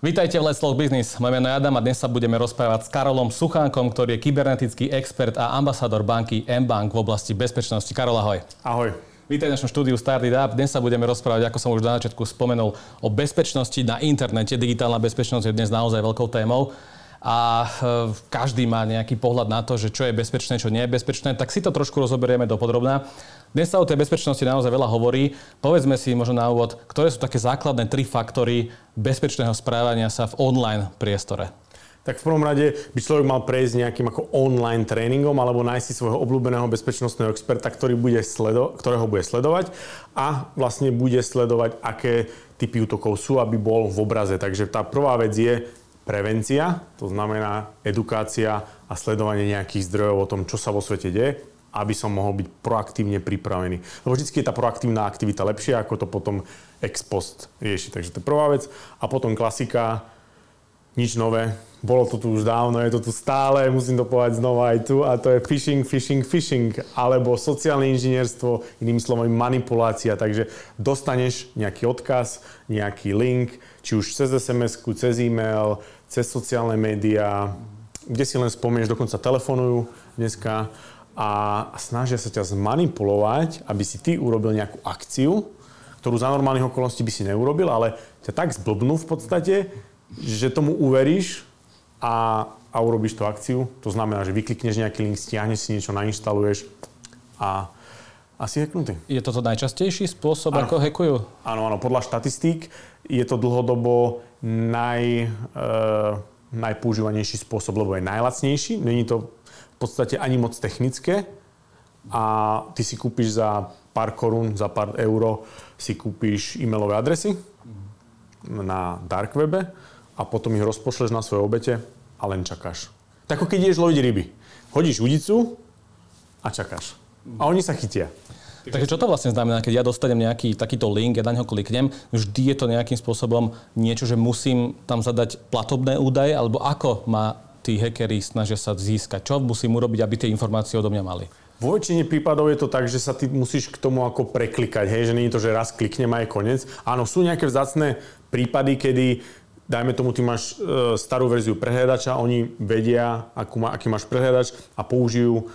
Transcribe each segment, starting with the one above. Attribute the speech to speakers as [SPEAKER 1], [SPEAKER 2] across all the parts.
[SPEAKER 1] Vítajte v Let's Talk Business. Moje meno je Adam a dnes sa budeme rozprávať s Karolom Suchánkom, ktorý je kybernetický expert a ambasador banky M-Bank v oblasti bezpečnosti. Karol, ahoj.
[SPEAKER 2] Ahoj.
[SPEAKER 1] Vítaj v našom štúdiu Started Up. Dnes sa budeme rozprávať, ako som už na začiatku spomenul, o bezpečnosti na internete. Digitálna bezpečnosť je dnes naozaj veľkou témou a e, každý má nejaký pohľad na to, že čo je bezpečné, čo nie je bezpečné, tak si to trošku rozoberieme do podrobná. Dnes sa o tej bezpečnosti naozaj veľa hovorí. Povedzme si možno na úvod, ktoré sú také základné tri faktory bezpečného správania sa v online priestore.
[SPEAKER 2] Tak v prvom rade by človek mal prejsť nejakým ako online tréningom alebo nájsť si svojho obľúbeného bezpečnostného experta, ktorý bude sledo- ktorého bude sledovať a vlastne bude sledovať, aké typy útokov sú, aby bol v obraze. Takže tá prvá vec je prevencia, to znamená edukácia a sledovanie nejakých zdrojov o tom, čo sa vo svete deje aby som mohol byť proaktívne pripravený. Lebo vždy je tá proaktívna aktivita lepšia, ako to potom ex post rieši. Takže to je prvá vec. A potom klasika, nič nové. Bolo to tu už dávno, je to tu stále, musím to povedať znova aj tu. A to je phishing, phishing, phishing. Alebo sociálne inžinierstvo, inými slovami manipulácia. Takže dostaneš nejaký odkaz, nejaký link, či už cez sms cez e-mail, cez sociálne médiá, kde si len spomenieš, dokonca telefonujú dneska a snažia sa ťa zmanipulovať, aby si ty urobil nejakú akciu, ktorú za normálnych okolností by si neurobil, ale ťa tak zblbnú v podstate, že tomu uveríš a, a urobíš tú akciu. To znamená, že vyklikneš nejaký link, stiahneš si niečo, nainštaluješ a a si hacknutý.
[SPEAKER 1] Je toto najčastejší spôsob, ano. ako hackujú?
[SPEAKER 2] Áno, áno. Podľa štatistík je to dlhodobo naj, e, najpoužívanejší spôsob, lebo je najlacnejší. Není to podstate ani moc technické a ty si kúpiš za pár korún, za pár euro si kúpiš e-mailové adresy na dark webe a potom ich rozpošleš na svoje obete a len čakáš. Tak ako keď ideš loviť ryby. Hodíš udicu a čakáš. A oni sa chytia.
[SPEAKER 1] Takže čo to vlastne znamená, keď ja dostanem nejaký takýto link, ja na ňo kliknem, vždy je to nejakým spôsobom niečo, že musím tam zadať platobné údaje, alebo ako má tí hackeri snažia sa získať? Čo musím urobiť, aby tie informácie odo mňa mali?
[SPEAKER 2] Vo väčšine prípadov je to tak, že sa ty musíš k tomu ako preklikať, hej, že nie je to, že raz kliknem a je koniec. Áno, sú nejaké vzácne prípady, kedy dajme tomu, ty máš e, starú verziu prehľadača, oni vedia, akú má, aký máš prehľadač a použijú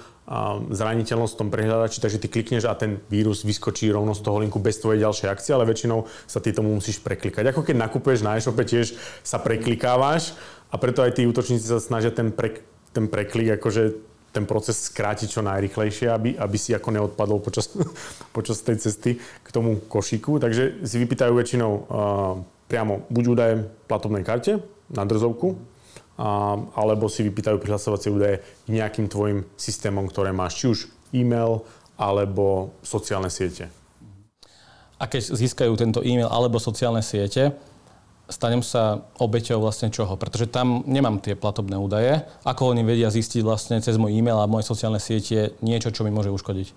[SPEAKER 2] zraniteľnosť v tom prehľadači, takže ty klikneš a ten vírus vyskočí rovno z toho linku bez tvojej ďalšej akcie, ale väčšinou sa ty tomu musíš preklikať. Ako keď nakupuješ na e-shope, tiež sa preklikávaš a preto aj tí útočníci sa snažia ten, pre, ten preklik, akože ten proces skrátiť čo najrychlejšie, aby, aby si ako neodpadol počas, počas tej cesty k tomu košíku. Takže si vypýtajú väčšinou uh, priamo buď údaje platobnej karte na drzovku, alebo si vypýtajú prihlasovacie údaje nejakým tvojim systémom, ktoré máš, či už e-mail alebo sociálne siete.
[SPEAKER 1] A keď získajú tento e-mail alebo sociálne siete, stanem sa obeťou vlastne čoho? Pretože tam nemám tie platobné údaje. Ako oni vedia zistiť vlastne cez môj e-mail a moje sociálne siete niečo, čo mi môže uškodiť?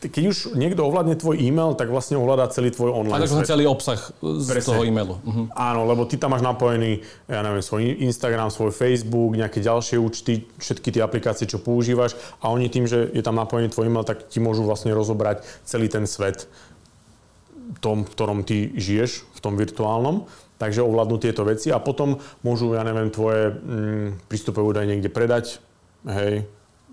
[SPEAKER 2] Keď už niekto ovládne tvoj e-mail, tak vlastne ovláda celý tvoj online
[SPEAKER 1] Ale celý obsah z Presne. toho e-mailu.
[SPEAKER 2] Uh-huh. Áno, lebo ty tam máš napojený, ja neviem, svoj Instagram, svoj Facebook, nejaké ďalšie účty, všetky tie aplikácie, čo používaš a oni tým, že je tam napojený tvoj e-mail, tak ti môžu vlastne rozobrať celý ten svet tom, v ktorom ty žiješ, v tom virtuálnom takže ovládnu tieto veci a potom môžu, ja neviem, tvoje mm, prístupové údaje niekde predať, hej,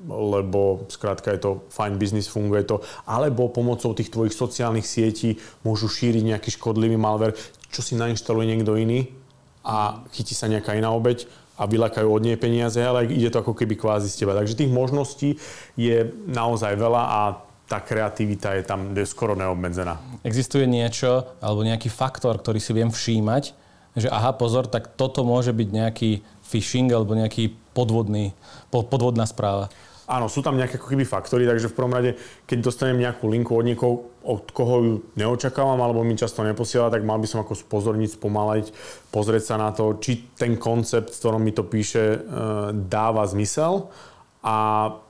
[SPEAKER 2] lebo skrátka je to fajn biznis, funguje to, alebo pomocou tých tvojich sociálnych sietí môžu šíriť nejaký škodlivý malware, čo si nainštaluje niekto iný a chytí sa nejaká iná obeď a vylakajú od nej peniaze, ale ide to ako keby kvázi z teba. Takže tých možností je naozaj veľa a tá kreativita je tam skoro neobmedzená.
[SPEAKER 1] Existuje niečo alebo nejaký faktor, ktorý si viem všímať, že aha, pozor, tak toto môže byť nejaký phishing alebo nejaký podvodný, podvodná správa.
[SPEAKER 2] Áno, sú tam nejaké ako keby faktory, takže v prvom rade, keď dostanem nejakú linku od niekoho, od koho ju neočakávam, alebo mi často neposiela, tak mal by som ako spozorniť, spomalať, pozrieť sa na to, či ten koncept, v ktorom mi to píše, e, dáva zmysel. A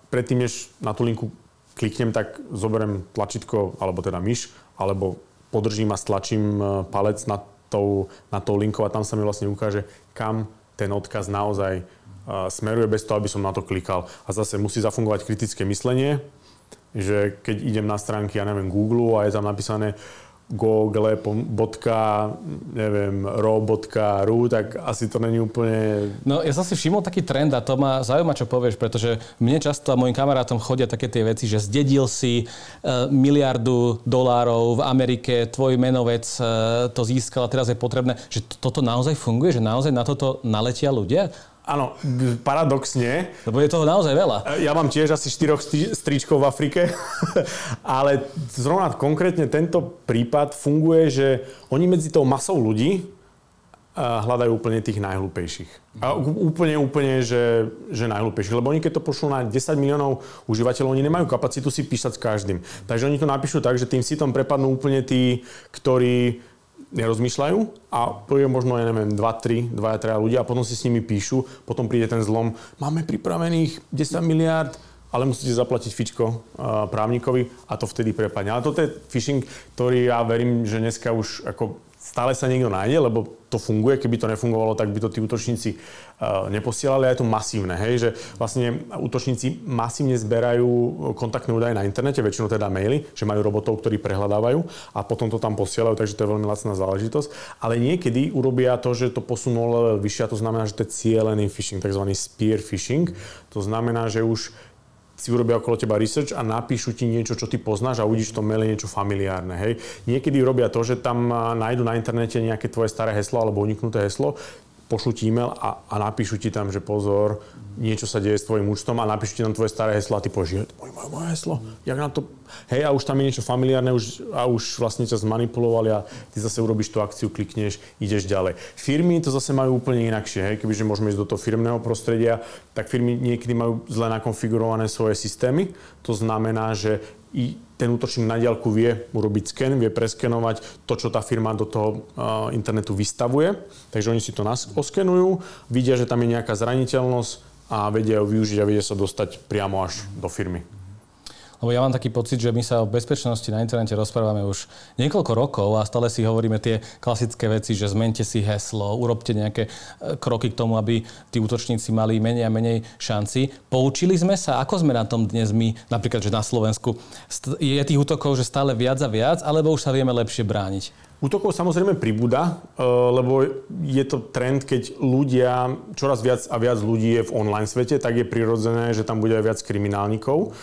[SPEAKER 2] predtým, než na tú linku kliknem, tak zoberiem tlačítko, alebo teda myš, alebo podržím a stlačím e, palec na tou, na tou linkou a tam sa mi vlastne ukáže, kam ten odkaz naozaj smeruje bez toho, aby som na to klikal. A zase musí zafungovať kritické myslenie, že keď idem na stránky, ja neviem, Google a je tam napísané google.ro.ru, tak asi to není úplne...
[SPEAKER 1] No ja som si všimol taký trend a to ma zaujíma, čo povieš, pretože mne často a mojim kamarátom chodia také tie veci, že zdedil si uh, miliardu dolárov v Amerike, tvoj menovec uh, to získal a teraz je potrebné, že toto naozaj funguje, že naozaj na toto naletia ľudia?
[SPEAKER 2] Áno, paradoxne.
[SPEAKER 1] Lebo je toho naozaj veľa.
[SPEAKER 2] Ja mám tiež asi 4 stričkov v Afrike, ale zrovna konkrétne tento prípad funguje, že oni medzi tou masou ľudí hľadajú úplne tých najhlúpejších. A úplne, úplne, že, že najhlúpejších. Lebo oni keď to pošlú na 10 miliónov užívateľov, oni nemajú kapacitu si písať s každým. Takže oni to napíšu tak, že tým sitom prepadnú úplne tí, ktorí nerozmýšľajú a príde možno, ja neviem, 2, 3, 2, 3 ľudia a potom si s nimi píšu, potom príde ten zlom, máme pripravených 10 miliard, ale musíte zaplatiť fičko uh, právnikovi a to vtedy prepadne. Ale toto je phishing, ktorý ja verím, že dneska už ako stále sa niekto nájde, lebo to funguje. Keby to nefungovalo, tak by to tí útočníci uh, neposielali. A je to masívne, hej, že vlastne útočníci masívne zberajú kontaktné údaje na internete, väčšinou teda maily, že majú robotov, ktorí prehľadávajú a potom to tam posielajú, takže to je veľmi lacná záležitosť. Ale niekedy urobia to, že to posunú level vyššie, a to znamená, že to je cieľený phishing, tzv. spear phishing. To znamená, že už si urobia okolo teba research a napíšu ti niečo, čo ty poznáš a uvidíš v tom maile niečo familiárne. Hej. Niekedy robia to, že tam nájdu na internete nejaké tvoje staré heslo alebo uniknuté heslo, pošlu ti e-mail a, a napíšu ti tam, že pozor, niečo sa deje s tvojim účtom a napíšu ti tam tvoje staré heslo a ty povieš, moje, moje, moje heslo, jak na to... Hej, a už tam je niečo familiárne už, a už vlastne ťa zmanipulovali a ty zase urobíš tú akciu, klikneš, ideš ďalej. Firmy to zase majú úplne inakšie, hej, kebyže môžeme ísť do toho firmného prostredia, tak firmy niekedy majú zle nakonfigurované svoje systémy. To znamená, že ten útočník na diálku vie urobiť sken, vie preskenovať to, čo tá firma do toho internetu vystavuje. Takže oni si to nas- oskenujú, vidia, že tam je nejaká zraniteľnosť a vedia ju využiť a vedia sa dostať priamo až do firmy.
[SPEAKER 1] Lebo ja mám taký pocit, že my sa o bezpečnosti na internete rozprávame už niekoľko rokov a stále si hovoríme tie klasické veci, že zmente si heslo, urobte nejaké e, kroky k tomu, aby tí útočníci mali menej a menej šanci. Poučili sme sa, ako sme na tom dnes my, napríklad, že na Slovensku, je tých útokov, že stále viac a viac, alebo už sa vieme lepšie brániť?
[SPEAKER 2] Útokov samozrejme pribúda, e, lebo je to trend, keď ľudia, čoraz viac a viac ľudí je v online svete, tak je prirodzené, že tam bude aj viac kriminálnikov.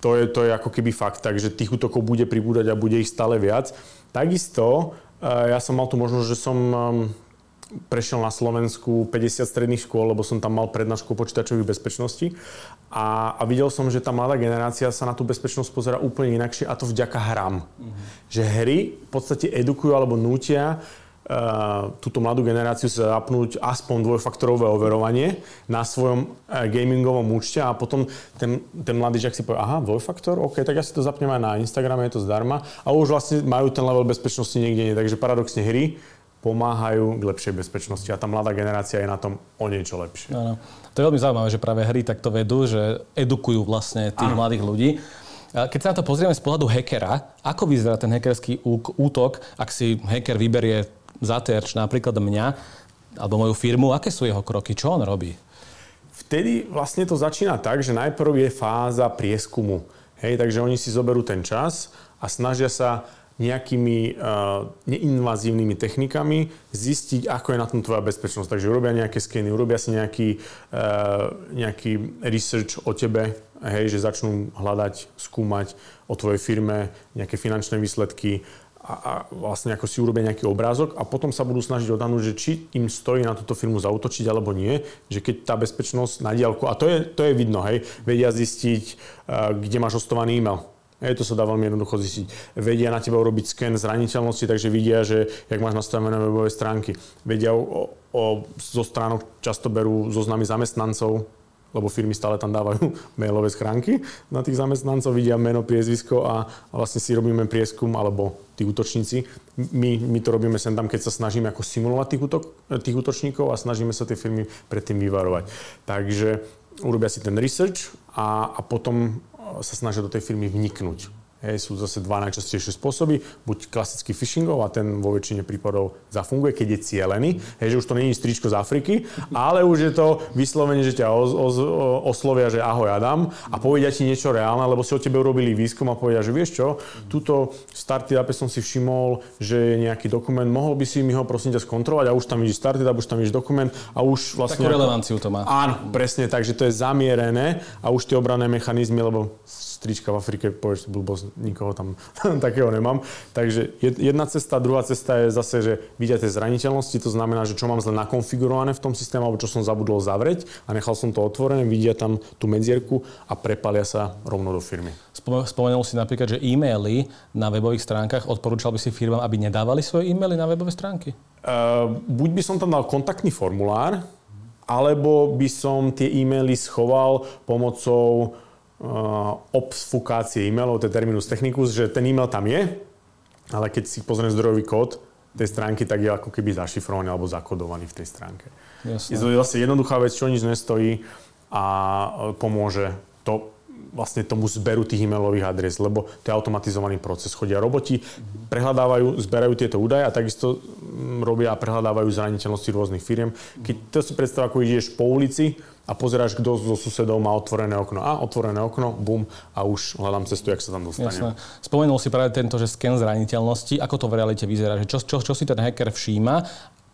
[SPEAKER 2] To je, to je ako keby fakt, takže tých útokov bude pribúdať a bude ich stále viac. Takisto, eh, ja som mal tu možnosť, že som ehm, prešiel na Slovensku 50 stredných škôl, lebo som tam mal prednášku počítačových bezpečnosti a, a videl som, že tá mladá generácia sa na tú bezpečnosť pozera úplne inakšie a to vďaka hrám. Mm-hmm. Že hry v podstate edukujú alebo nútia túto mladú generáciu sa zapnúť aspoň dvojfaktorové overovanie na svojom uh, gamingovom účte a potom ten, ten mladý žiak si povie, aha, dvojfaktor, OK, tak ja si to zapnem aj na Instagrame, je to zdarma a už vlastne majú ten level bezpečnosti niekde nie. Takže paradoxne hry pomáhajú k lepšej bezpečnosti a tá mladá generácia je na tom o niečo lepšie.
[SPEAKER 1] Ano. To je veľmi zaujímavé, že práve hry takto vedú, že edukujú vlastne tých ano. mladých ľudí. Keď sa na to pozrieme z pohľadu hackera, ako vyzerá ten hackerský útok, ak si hacker vyberie za terč napríklad mňa alebo moju firmu, aké sú jeho kroky, čo on robí?
[SPEAKER 2] Vtedy vlastne to začína tak, že najprv je fáza prieskumu. Hej, takže oni si zoberú ten čas a snažia sa nejakými uh, neinvazívnymi technikami zistiť, ako je na tom tvoja bezpečnosť. Takže urobia nejaké skeny, urobia si nejaký, uh, nejaký research o tebe, hej, že začnú hľadať, skúmať o tvojej firme nejaké finančné výsledky, a, a vlastne ako si urobia nejaký obrázok a potom sa budú snažiť odhadnúť, že či im stojí na túto firmu zautočiť alebo nie, že keď tá bezpečnosť na diálku, a to je, to je vidno, hej, vedia zistiť, uh, kde máš hostovaný e-mail. Hej, to sa dá veľmi jednoducho zistiť. Vedia na teba urobiť sken zraniteľnosti, takže vidia, že jak máš nastavené webové stránky. Vedia o, o, zo stránok často berú zoznamy zamestnancov, lebo firmy stále tam dávajú mailové schránky na tých zamestnancov, vidia meno, priezvisko a, vlastne si robíme prieskum, alebo tí útočníci. My, my to robíme sem tam, keď sa snažíme ako simulovať tých, útok, tých útočníkov a snažíme sa tie firmy predtým vyvarovať. Takže urobia si ten research a, a potom sa snažia do tej firmy vniknúť. Hej, sú zase dva najčastejšie spôsoby. Buď klasický phishingov a ten vo väčšine prípadov zafunguje, keď je cielený. Hej, že už to není stričko z Afriky, ale už je to vyslovene, že ťa oz, oz, oslovia, že ahoj Adam a povedia ti niečo reálne, lebo si o tebe urobili výskum a povedia, že vieš čo, túto v Startupe som si všimol, že je nejaký dokument, mohol by si mi ho prosím ťa skontrolovať a už tam vidíš Startup, už tam vidíš dokument a už vlastne...
[SPEAKER 1] Takú relevanciu to má.
[SPEAKER 2] Áno, presne tak, že to je zamierené a už tie obranné mechanizmy, lebo trička v Afrike, povieš blbosť, nikoho tam takého nemám. Takže jedna cesta, druhá cesta je zase, že vidíte zraniteľnosti, to znamená, že čo mám zle nakonfigurované v tom systéme, alebo čo som zabudol zavrieť a nechal som to otvorené, vidia tam tú medzierku a prepalia sa rovno do firmy.
[SPEAKER 1] Spomenul si napríklad, že e-maily na webových stránkach, odporúčal by si firmám, aby nedávali svoje e-maily na webové stránky?
[SPEAKER 2] Uh, buď by som tam dal kontaktný formulár, alebo by som tie e-maily schoval pomocou uh, obfukácie e-mailov, to je terminus technicus, že ten e-mail tam je, ale keď si pozrieš zdrojový kód tej stránky, tak je ako keby zašifrovaný alebo zakodovaný v tej stránke. Jasne. Je to zase jednoduchá vec, čo nič nestojí a pomôže to vlastne tomu zberu tých e-mailových adres, lebo to je automatizovaný proces. Chodia roboti, prehľadávajú, zberajú tieto údaje a takisto mm, robia a prehľadávajú zraniteľnosti rôznych firiem. Keď to si predstav, ako ideš po ulici a pozeráš, kto zo susedov má otvorené okno. A otvorené okno, bum, a už hľadám cestu, jak sa tam dostane. Jasné.
[SPEAKER 1] Spomenul si práve tento, že sken zraniteľnosti. Ako to v realite vyzerá? Že čo, čo, čo si ten hacker všíma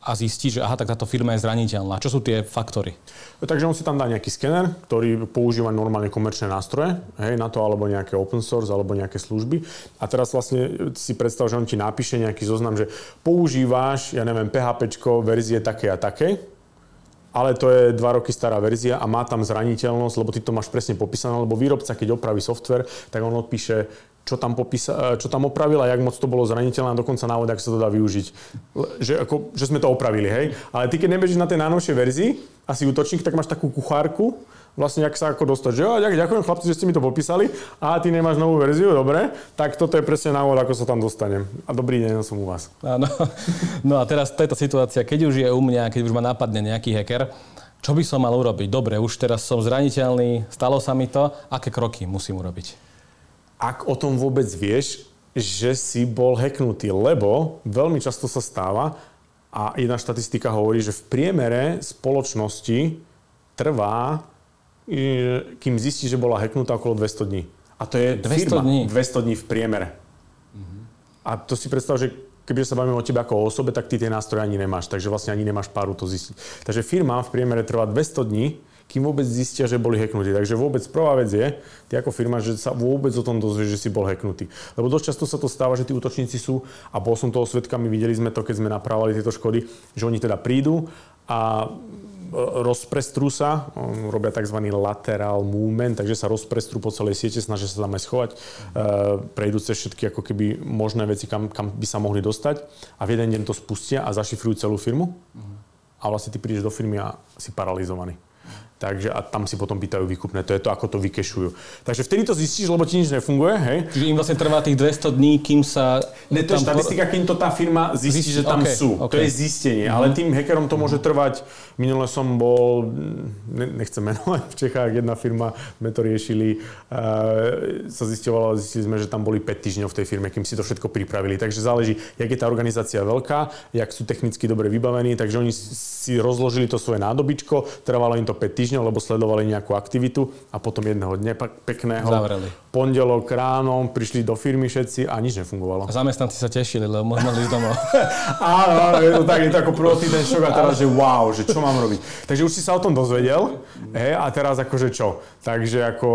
[SPEAKER 1] a zistí, že aha, tak táto firma je zraniteľná. Čo sú tie faktory?
[SPEAKER 2] Takže on si tam dá nejaký skener, ktorý používa normálne komerčné nástroje, hej, na to alebo nejaké open source, alebo nejaké služby. A teraz vlastne si predstav, že on ti napíše nejaký zoznam, že používáš, ja neviem, PHP verzie také a také, ale to je dva roky stará verzia a má tam zraniteľnosť, lebo ty to máš presne popísané, lebo výrobca, keď opraví software, tak on odpíše čo tam, popísa, čo tam opravil a jak moc to bolo zraniteľné a dokonca návod, ak sa to dá využiť. Že, ako, že sme to opravili, hej? Ale ty, keď nebežíš na tej najnovšej verzii a si útočník, tak máš takú kuchárku, vlastne, jak sa ako dostať. Že jo, ďakujem chlapci, že ste mi to popísali a ty nemáš novú verziu, dobre, tak toto je presne návod, ako sa tam dostanem. A dobrý deň, som u vás.
[SPEAKER 1] Áno. No a teraz tejto situácia, keď už je u mňa, keď už ma napadne nejaký hacker, čo by som mal urobiť? Dobre, už teraz som zraniteľný, stalo sa mi to, aké kroky musím urobiť?
[SPEAKER 2] ak o tom vôbec vieš, že si bol hacknutý, lebo veľmi často sa stáva a jedna štatistika hovorí, že v priemere spoločnosti trvá, kým zistí, že bola hacknutá okolo 200 dní. A to je 200 firma, dní. 200 dní v priemere. Uh-huh. A to si predstav, že keby sa bavíme o tebe ako o osobe, tak ty tie nástroje ani nemáš, takže vlastne ani nemáš páru to zistiť. Takže firma v priemere trvá 200 dní, kým vôbec zistia, že boli hacknutí. Takže vôbec prvá vec je, ty ako firma, že sa vôbec o tom dozvieš, že si bol hacknutý. Lebo dosť často sa to stáva, že tí útočníci sú, a bol som toho svetkami, videli sme to, keď sme napravovali tieto škody, že oni teda prídu a rozprestrú sa, robia tzv. lateral movement, takže sa rozprestrú po celej siete, snažia sa tam aj schovať, e, prejdú cez všetky ako keby možné veci, kam, kam by sa mohli dostať a v jeden deň to spustia a zašifrujú celú firmu a vlastne ty prídeš do firmy a si paralizovaný. Takže a tam si potom pýtajú výkupné. To je to, ako to vykešujú. Takže vtedy to zistíš, lebo ti nič nefunguje, hej?
[SPEAKER 1] Čiže im vlastne trvá tých 200 dní, kým sa...
[SPEAKER 2] Ne, to je štatistika, kým to tá firma zistí, Zist... že tam okay, sú. Okay. To je zistenie. Mm-hmm. Ale tým hackerom to môže trvať... Minule som bol, ne, nechcem menovať, v Čechách jedna firma, sme to riešili, uh, sa zistovalo, zistili sme, že tam boli 5 týždňov v tej firme, kým si to všetko pripravili. Takže záleží, jak je tá organizácia veľká, jak sú technicky dobre vybavení, takže oni si rozložili to svoje nádobičko, trvalo im to 5 týždňov týždňov, lebo sledovali nejakú aktivitu a potom jedného dňa pekného
[SPEAKER 1] Zavreli.
[SPEAKER 2] pondelok ráno prišli do firmy všetci a nič nefungovalo.
[SPEAKER 1] A zamestnanci sa tešili, lebo mohli ísť domov.
[SPEAKER 2] áno, áno, je to tak, je to ako prvotný ten šok a teraz, že wow, že čo mám robiť. Takže už si sa o tom dozvedel he, a teraz akože čo. Takže ako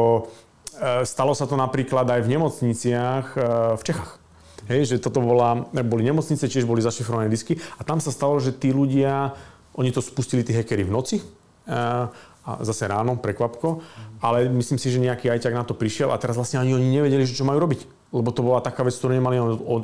[SPEAKER 2] e, stalo sa to napríklad aj v nemocniciach e, v Čechách. Hej, že toto bola, boli nemocnice, tiež boli zašifrované disky a tam sa stalo, že tí ľudia, oni to spustili tí hackeri v noci e, a zase ráno, prekvapko, ale myslím si, že nejaký ajťak na to prišiel a teraz vlastne ani oni nevedeli, že čo majú robiť. Lebo to bola taká vec, ktorú nemali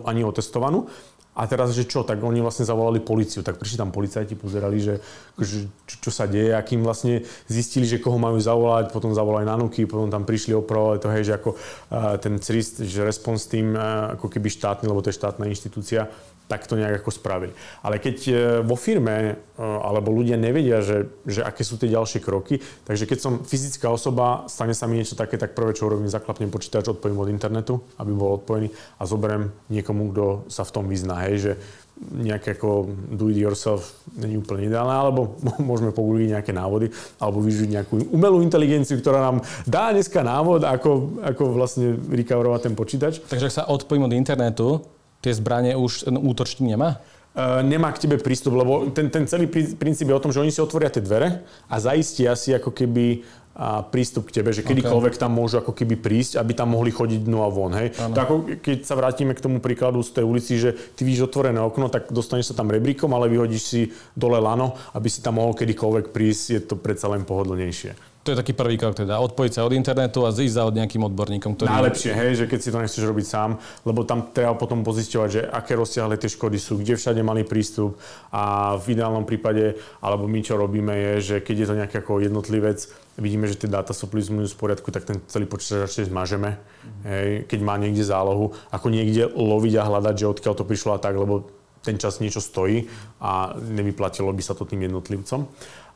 [SPEAKER 2] ani otestovanú. A teraz, že čo, tak oni vlastne zavolali policiu. Tak prišli tam policajti, pozerali, že, že čo, čo sa deje, akým vlastne zistili, že koho majú zavolať, potom zavolali na nuky, potom tam prišli opravovať to, hej, že ako uh, ten CRIS, že response tým uh, ako keby štátny, lebo to je štátna inštitúcia, tak to nejak ako spravili. Ale keď e, vo firme e, alebo ľudia nevedia, že, že aké sú tie ďalšie kroky, takže keď som fyzická osoba, stane sa mi niečo také, tak prvé, čo urobím, zaklapnem počítač, odpojím od internetu, aby bol odpojený a zoberiem niekomu, kto sa v tom vyzná. Hej, že nejaké ako do it yourself není úplne ideálne, alebo môžeme pogúliť nejaké návody, alebo využiť nejakú umelú inteligenciu, ktorá nám dá dneska návod, ako, ako vlastne recoverovať ten počítač.
[SPEAKER 1] Takže ak sa odpojím od internetu, tie zbranie už útočník nemá?
[SPEAKER 2] Uh, nemá k tebe prístup, lebo ten, ten celý princíp je o tom, že oni si otvoria tie dvere a zaistia si ako keby a prístup k tebe, že kedykoľvek okay. tam môžu ako keby prísť, aby tam mohli chodiť dnu a von. Hej? To ako, keď sa vrátime k tomu príkladu z tej ulici, že ty vidíš otvorené okno, tak dostaneš sa tam rebríkom, ale vyhodíš si dole lano, aby si tam mohol kedykoľvek prísť, je to predsa len pohodlnejšie.
[SPEAKER 1] To je taký prvý krok teda, odpojiť sa od internetu a zísť za od nejakým odborníkom,
[SPEAKER 2] ktorý... Najlepšie, hej, že keď si to nechceš robiť sám, lebo tam treba potom pozisťovať, že aké rozsiahle tie škody sú, kde všade mali prístup a v ideálnom prípade, alebo my čo robíme je, že keď je to nejaký ako jednotlivec, vidíme, že tie dáta sú plus minus v poriadku, tak ten celý počítač radšej zmažeme, hej, keď má niekde zálohu, ako niekde loviť a hľadať, že odkiaľ to prišlo a tak, lebo ten čas niečo stojí a nevyplatilo by sa to tým jednotlivcom.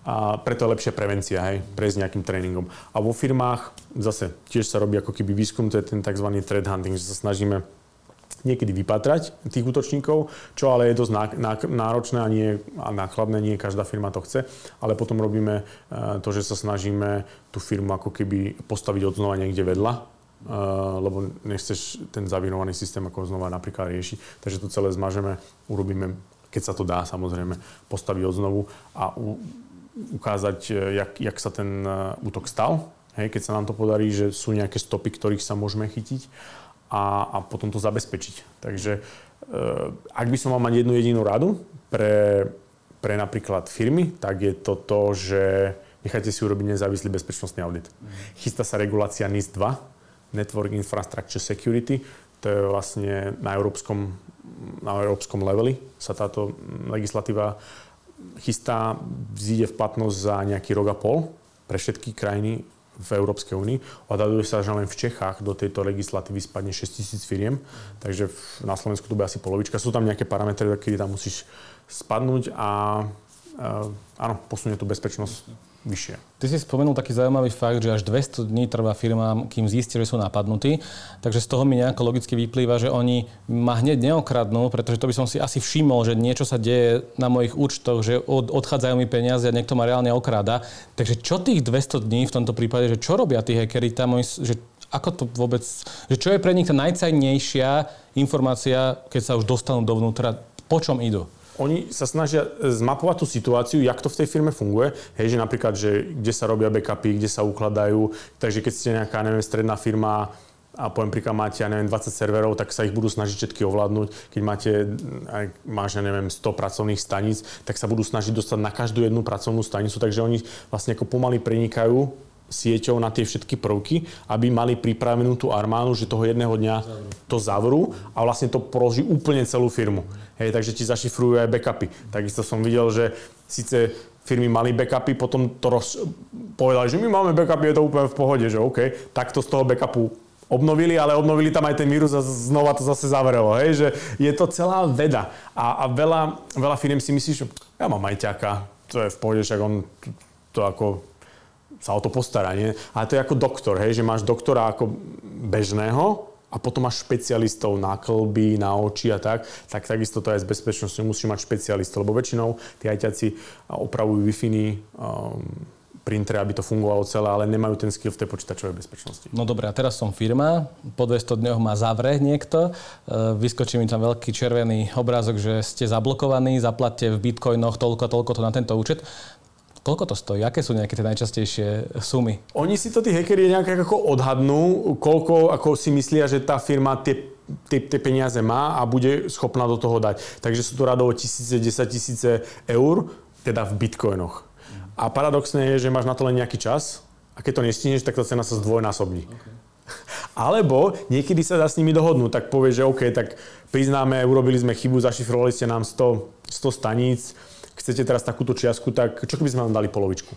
[SPEAKER 2] A preto je lepšia prevencia, hej, prejsť nejakým tréningom. A vo firmách zase tiež sa robí ako keby výskum, to je ten tzv. threat hunting, že sa snažíme niekedy vypatrať tých útočníkov, čo ale je dosť náročné a, nie, a nákladné, nie každá firma to chce, ale potom robíme e, to, že sa snažíme tú firmu ako keby postaviť od znova niekde vedľa, lebo nechceš ten zavinovaný systém ako znova napríklad riešiť. Takže to celé zmažeme, urobíme, keď sa to dá samozrejme, postaviť od znovu a ukázať, e, jak, jak sa ten e, útok stal. Hej, keď sa nám to podarí, že sú nejaké stopy, ktorých sa môžeme chytiť a, a potom to zabezpečiť. Takže ak by som mal mať jednu jedinú radu pre, pre napríklad firmy, tak je to to, že nechajte si urobiť nezávislý bezpečnostný audit. Chystá sa regulácia NIS 2, Network Infrastructure Security, to je vlastne na európskom, na európskom leveli sa táto legislatíva chystá, vzíde v platnosť za nejaký rok a pol pre všetky krajiny v Európskej únii. Odhaduje sa, že len v Čechách do tejto legislatívy spadne 6 tisíc firiem, takže na Slovensku to bude asi polovička. Sú tam nejaké parametre, kedy tam musíš spadnúť a, a áno, posunie tú bezpečnosť vyššie.
[SPEAKER 1] Ty si spomenul taký zaujímavý fakt, že až 200 dní trvá firmám, kým zistia, že sú napadnutí. Takže z toho mi nejako logicky vyplýva, že oni ma hneď neokradnú, pretože to by som si asi všimol, že niečo sa deje na mojich účtoch, že od, odchádzajú mi peniaze a niekto ma reálne okráda. Takže čo tých 200 dní v tomto prípade, že čo robia tí hackeri tam, že ako to vôbec, že čo je pre nich tá najcajnejšia informácia, keď sa už dostanú dovnútra, po čom idú?
[SPEAKER 2] Oni sa snažia e, zmapovať tú situáciu, jak to v tej firme funguje. Hej, že napríklad, že kde sa robia backupy, kde sa ukladajú. Takže keď ste nejaká, neviem, stredná firma, a poviem príklad, máte, ja neviem, 20 serverov, tak sa ich budú snažiť všetky ovládnuť. Keď máte, aj máš, ja neviem, 100 pracovných staníc, tak sa budú snažiť dostať na každú jednu pracovnú stanicu, takže oni vlastne ako pomaly prenikajú sieťou na tie všetky prvky, aby mali pripravenú tú armánu, že toho jedného dňa to zavrú a vlastne to položí úplne celú firmu. Hej, takže ti zašifrujú aj backupy. Takisto som videl, že síce firmy mali backupy, potom to roz... povedali, že my máme backupy, je to úplne v pohode, že OK, tak to z toho backupu obnovili, ale obnovili tam aj ten vírus a znova to zase zavrelo. Hej? Že je to celá veda. A, a veľa, veľa firm si myslí, že ja mám aj ťaka, to je v pohode, však on to ako sa o to postará, nie? Ale to je ako doktor, hej, že máš doktora ako bežného a potom máš špecialistov na klby, na oči a tak, tak takisto to aj s bezpečnosťou musíš mať špecialistov, lebo väčšinou tí ajťaci opravujú Wi-Fi, um, aby to fungovalo celé, ale nemajú ten skill v tej počítačovej bezpečnosti.
[SPEAKER 1] No dobré, a teraz som firma, po 200 dňoch ma zavre niekto, e, vyskočí mi tam veľký červený obrázok, že ste zablokovaní, zaplatte v bitcoinoch toľko, toľko to na tento účet. Koľko to stojí? Aké sú nejaké tie najčastejšie sumy?
[SPEAKER 2] Oni si to tí hackeri nejak ako odhadnú, koľko ako si myslia, že tá firma tie tie, tie peniaze má a bude schopná do toho dať. Takže sú to radovo tisíce, desať tisíce eur, teda v bitcoinoch. A paradoxné je, že máš na to len nejaký čas a keď to nestihneš, tak tá cena sa zdvojnásobní. Okay. Alebo niekedy sa dá s nimi dohodnúť, tak povie, že OK, tak priznáme, urobili sme chybu, zašifrovali ste nám 100, 100 staníc, chcete teraz takúto čiastku, tak čo keby sme vám dali polovičku?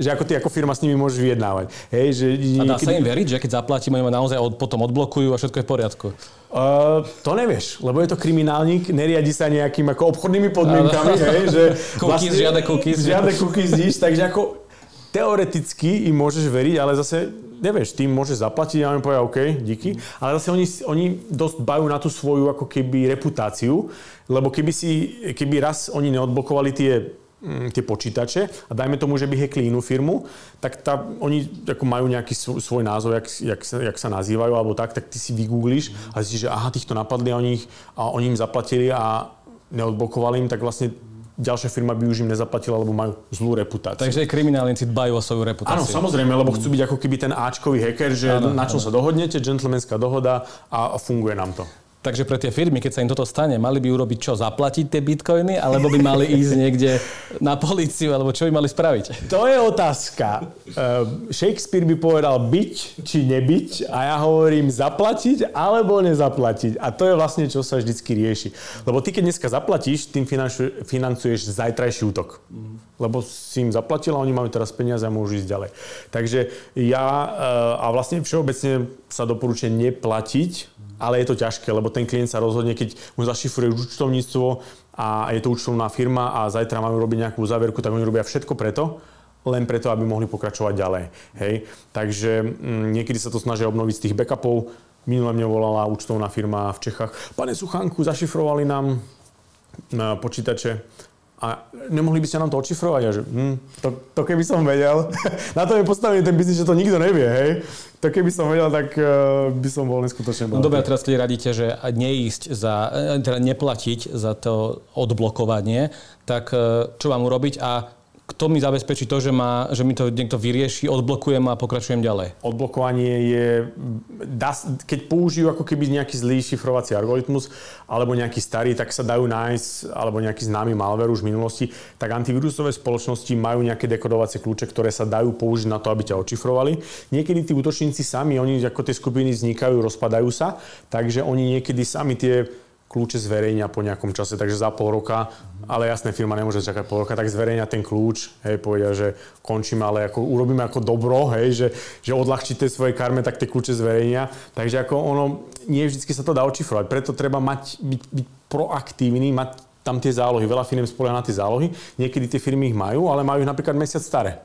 [SPEAKER 2] že ako ty ako firma s nimi môžeš vyjednávať. Hej, že
[SPEAKER 1] niekedy... A dá sa im veriť, že keď zaplatíme, oni naozaj od, potom odblokujú a všetko je v poriadku?
[SPEAKER 2] Uh, to nevieš, lebo je to kriminálnik, neriadi sa nejakým ako obchodnými podmienkami, hej, že
[SPEAKER 1] cookies, vlastne, žiadne cookies.
[SPEAKER 2] Žiadne cookies nič, takže ako teoreticky im môžeš veriť, ale zase nevieš, tým môžeš zaplatiť a oni povedia OK, díky. Ale zase oni, oni dosť bajú na tú svoju ako keby reputáciu, lebo keby, si, keby raz oni neodblokovali tie mm, tie počítače a dajme tomu, že by hackli inú firmu, tak tá, oni ako majú nejaký svoj, názov, jak, jak, sa, jak sa nazývajú alebo tak, tak ty si vygoogliš a zistíš, že aha, týchto napadli a oni, a oni im zaplatili a neodblokovali im, tak vlastne ďalšia firma by už im nezaplatila, lebo majú zlú reputáciu.
[SPEAKER 1] Takže kriminálnici dbajú o svoju reputáciu.
[SPEAKER 2] Áno, samozrejme, lebo chcú byť ako keby ten Ačkový hacker, že ano, na čom ano. sa dohodnete, gentlemanská dohoda a funguje nám to.
[SPEAKER 1] Takže pre tie firmy, keď sa im toto stane, mali by urobiť čo? Zaplatiť tie bitcoiny? Alebo by mali ísť niekde na policiu? Alebo čo by mali spraviť?
[SPEAKER 2] To je otázka. Uh, Shakespeare by povedal byť či nebyť a ja hovorím zaplatiť alebo nezaplatiť. A to je vlastne, čo sa vždycky rieši. Lebo ty, keď dneska zaplatíš, tým financuješ zajtrajší útok. Lebo si im zaplatil a oni majú teraz peniaze a môžu ísť ďalej. Takže ja, uh, a vlastne všeobecne sa doporučuje neplatiť ale je to ťažké, lebo ten klient sa rozhodne, keď mu zašifruje účtovníctvo a je to účtovná firma a zajtra majú robiť nejakú záverku, tak oni robia všetko preto, len preto, aby mohli pokračovať ďalej. Hej? Takže mm, niekedy sa to snažia obnoviť z tých backupov. Minule mne volala účtovná firma v Čechách. Pane Suchánku, zašifrovali nám na počítače a nemohli by ste nám to odšifrovať? A že, hm, to, to keby som vedel. Na to je postavený ten biznis, že to nikto nevie, hej. To keby som vedel, tak uh, by som bol neskutočne
[SPEAKER 1] No dobre, teraz keď radíte, že neísť za, eh, teda neplatiť za to odblokovanie, tak uh, čo mám urobiť a kto mi zabezpečí to, že, má, že mi to niekto vyrieši, odblokujem a pokračujem ďalej?
[SPEAKER 2] Odblokovanie je, keď použijú ako keby nejaký zlý šifrovací algoritmus alebo nejaký starý, tak sa dajú nájsť, alebo nejaký známy malware už v minulosti, tak antivírusové spoločnosti majú nejaké dekodovacie kľúče, ktoré sa dajú použiť na to, aby ťa očifrovali. Niekedy tí útočníci sami, oni ako tie skupiny vznikajú, rozpadajú sa, takže oni niekedy sami tie kľúče zverejnia po nejakom čase, takže za pol roka, ale jasné, firma nemôže čakať pol roka, tak zverejnia ten kľúč, hej, povedia, že končíme, ale ako urobíme ako dobro, hej, že, že odľahčíte svoje karme, tak tie kľúče zverejnia. Takže ako ono, nie vždy sa to dá očifrovať, preto treba mať, byť, byť proaktívny, mať tam tie zálohy. Veľa firm spolia na tie zálohy, niekedy tie firmy ich majú, ale majú ich napríklad mesiac staré.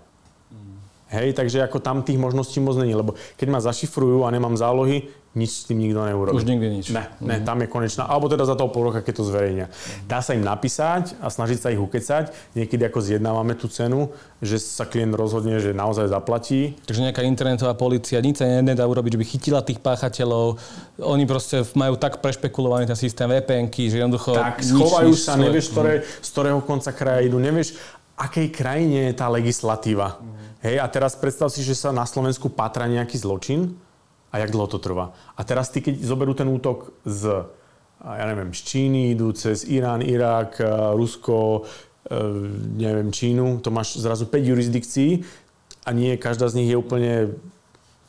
[SPEAKER 2] Hej, takže ako tam tých možností moc není, lebo keď ma zašifrujú a nemám zálohy, nič s tým nikto neurobí.
[SPEAKER 1] Už nikdy nič.
[SPEAKER 2] Ne, ne, tam je konečná. Alebo teda za toho pol roka, keď to zverejnia. Dá sa im napísať a snažiť sa ich ukecať. Niekedy ako zjednávame tú cenu, že sa klient rozhodne, že naozaj zaplatí.
[SPEAKER 1] Takže nejaká internetová policia nič sa nedá urobiť, že by chytila tých páchateľov. Oni proste majú tak prešpekulovaný ten systém vpn že jednoducho...
[SPEAKER 2] Tak, schovajú nič, sa, nevieš, ktoré, z ktorého konca kraja idú, nevieš, akej krajine je tá legislatíva. Mm. Hej, a teraz predstav si, že sa na Slovensku patra nejaký zločin a jak dlho to trvá. A teraz ty, keď zoberú ten útok z, ja neviem, z Číny, idú cez Irán, Irak, e, Rusko, e, neviem, Čínu, to máš zrazu 5 jurisdikcií a nie každá z nich je úplne